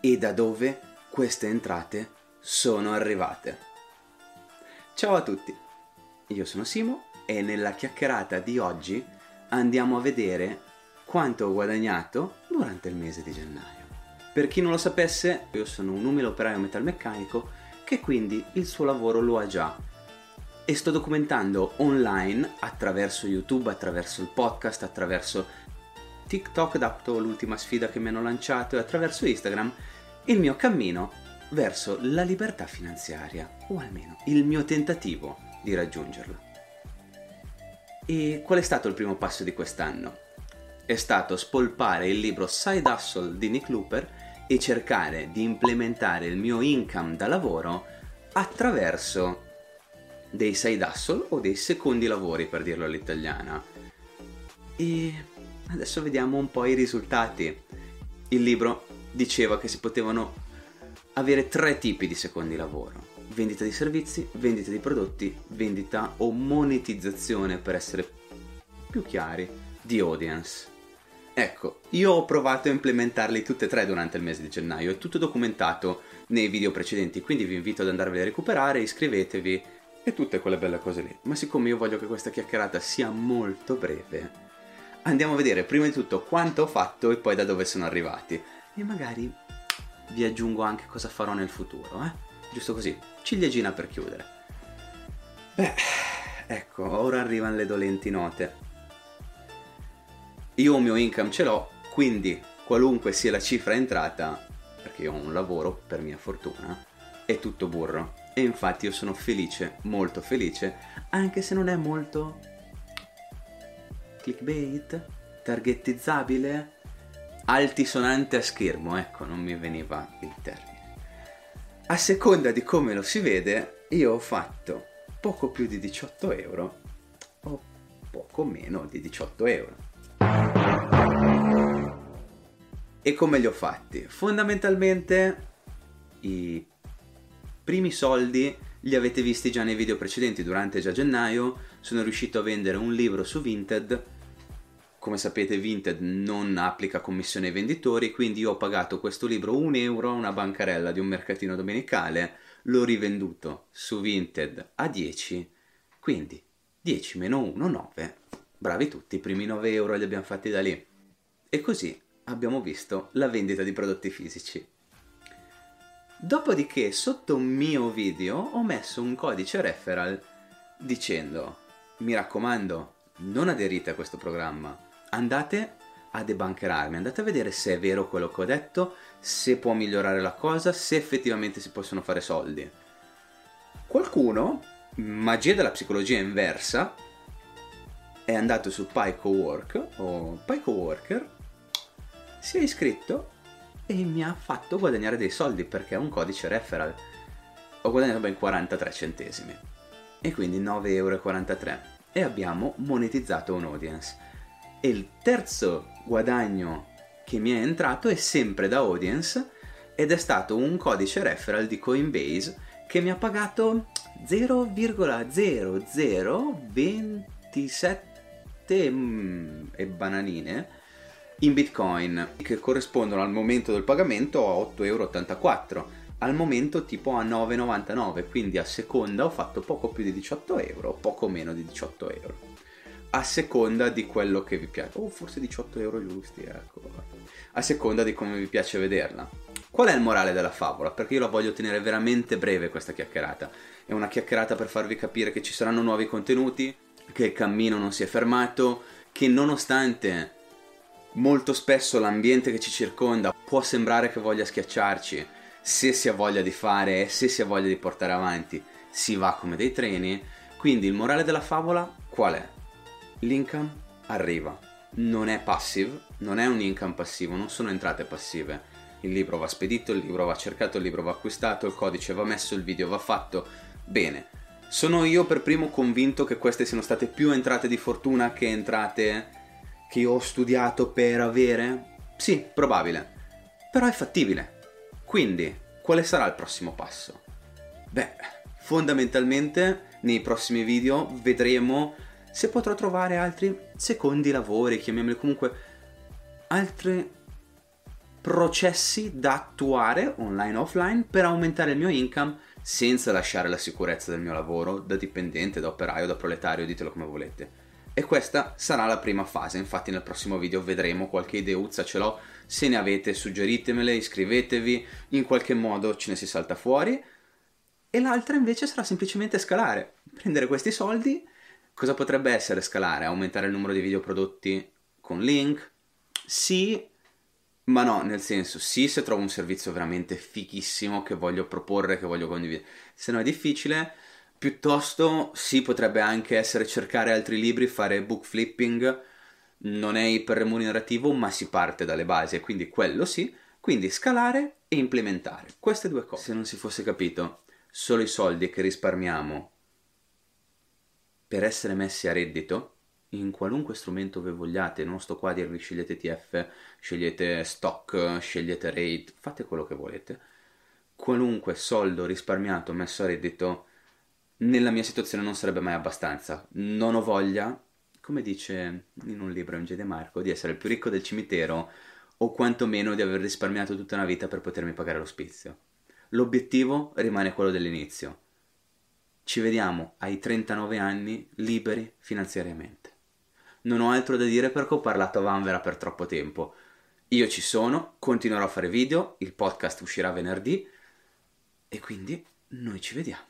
E da dove queste entrate sono arrivate. Ciao a tutti, io sono Simo e nella chiacchierata di oggi andiamo a vedere quanto ho guadagnato durante il mese di gennaio. Per chi non lo sapesse, io sono un umile operaio metalmeccanico che quindi il suo lavoro lo ha già e sto documentando online attraverso YouTube, attraverso il podcast, attraverso TikTok, dato l'ultima sfida che mi hanno lanciato, e attraverso Instagram il mio cammino verso la libertà finanziaria, o almeno il mio tentativo di raggiungerla. E qual è stato il primo passo di quest'anno? È stato spolpare il libro Side Hustle di Nick Looper e cercare di implementare il mio income da lavoro attraverso dei side hustle o dei secondi lavori per dirlo all'italiana. E adesso vediamo un po' i risultati. Il libro diceva che si potevano avere tre tipi di secondi lavoro. Vendita di servizi, vendita di prodotti, vendita o monetizzazione per essere più chiari di audience. Ecco, io ho provato a implementarli tutte e tre durante il mese di gennaio, è tutto documentato nei video precedenti, quindi vi invito ad andarveli a recuperare, iscrivetevi e tutte quelle belle cose lì. Ma siccome io voglio che questa chiacchierata sia molto breve, andiamo a vedere prima di tutto quanto ho fatto e poi da dove sono arrivati e magari vi aggiungo anche cosa farò nel futuro, eh? Giusto così, ciliegina per chiudere. Beh, ecco, ora arrivano le dolenti note. Io un mio income ce l'ho, quindi qualunque sia la cifra entrata, perché io ho un lavoro, per mia fortuna, è tutto burro. E infatti io sono felice, molto felice, anche se non è molto clickbait, targetizzabile, altisonante a schermo, ecco, non mi veniva il termine. A seconda di come lo si vede, io ho fatto poco più di 18 euro o poco meno di 18 euro. E come li ho fatti? Fondamentalmente i primi soldi li avete visti già nei video precedenti, durante già gennaio sono riuscito a vendere un libro su Vinted come sapete Vinted non applica commissione ai venditori, quindi io ho pagato questo libro un euro a una bancarella di un mercatino domenicale, l'ho rivenduto su Vinted a 10, quindi 10 meno 1, 9. Bravi tutti, i primi 9 euro li abbiamo fatti da lì. E così abbiamo visto la vendita di prodotti fisici. Dopodiché sotto un mio video ho messo un codice referral dicendo mi raccomando non aderite a questo programma andate a debunkerarmi, andate a vedere se è vero quello che ho detto, se può migliorare la cosa, se effettivamente si possono fare soldi. Qualcuno, magia della psicologia inversa, è andato su PyCoWork o PyCoWorker, si è iscritto e mi ha fatto guadagnare dei soldi perché è un codice referral. Ho guadagnato ben 43 centesimi. E quindi 9,43 euro e abbiamo monetizzato un audience. E il terzo guadagno che mi è entrato è sempre da audience ed è stato un codice referral di Coinbase che mi ha pagato 0,0027 mm, e bananine in bitcoin che corrispondono al momento del pagamento a 8,84 euro al momento tipo a 9,99 quindi a seconda ho fatto poco più di 18 euro poco meno di 18 euro a seconda di quello che vi piace. Oh, forse 18 euro giusti, ecco. A seconda di come vi piace vederla. Qual è il morale della favola? Perché io la voglio tenere veramente breve questa chiacchierata. È una chiacchierata per farvi capire che ci saranno nuovi contenuti, che il cammino non si è fermato, che nonostante molto spesso l'ambiente che ci circonda può sembrare che voglia schiacciarci, se si ha voglia di fare e se si ha voglia di portare avanti, si va come dei treni. Quindi il morale della favola qual è? L'income arriva. Non è passive, non è un income passivo, non sono entrate passive. Il libro va spedito, il libro va cercato, il libro va acquistato, il codice va messo, il video va fatto. Bene. Sono io per primo convinto che queste siano state più entrate di fortuna che entrate che ho studiato per avere? Sì, probabile. Però è fattibile. Quindi, quale sarà il prossimo passo? Beh, fondamentalmente nei prossimi video vedremo se potrò trovare altri secondi lavori, chiamiamoli comunque altri processi da attuare online o offline per aumentare il mio income senza lasciare la sicurezza del mio lavoro da dipendente, da operaio, da proletario, ditelo come volete. E questa sarà la prima fase, infatti nel prossimo video vedremo qualche ideuzza, ce l'ho, se ne avete suggeritemele, iscrivetevi, in qualche modo ce ne si salta fuori. E l'altra invece sarà semplicemente scalare, prendere questi soldi, cosa potrebbe essere scalare? Aumentare il numero di video prodotti con link? Sì, ma no, nel senso, sì se trovo un servizio veramente fighissimo che voglio proporre, che voglio condividere, se no è difficile Piuttosto sì, potrebbe anche essere cercare altri libri, fare book flipping, non è iper remunerativo, ma si parte dalle basi, quindi quello sì. Quindi scalare e implementare queste due cose. Se non si fosse capito, solo i soldi che risparmiamo per essere messi a reddito in qualunque strumento voi vogliate, non sto qua a dirvi scegliete ETF, scegliete stock, scegliete rate, fate quello che volete. Qualunque soldo risparmiato messo a reddito nella mia situazione non sarebbe mai abbastanza. Non ho voglia, come dice in un libro MJ De Marco, di essere il più ricco del cimitero o quantomeno di aver risparmiato tutta una vita per potermi pagare l'ospizio. L'obiettivo rimane quello dell'inizio. Ci vediamo ai 39 anni liberi finanziariamente. Non ho altro da dire perché ho parlato a Vanvera per troppo tempo. Io ci sono, continuerò a fare video, il podcast uscirà venerdì e quindi noi ci vediamo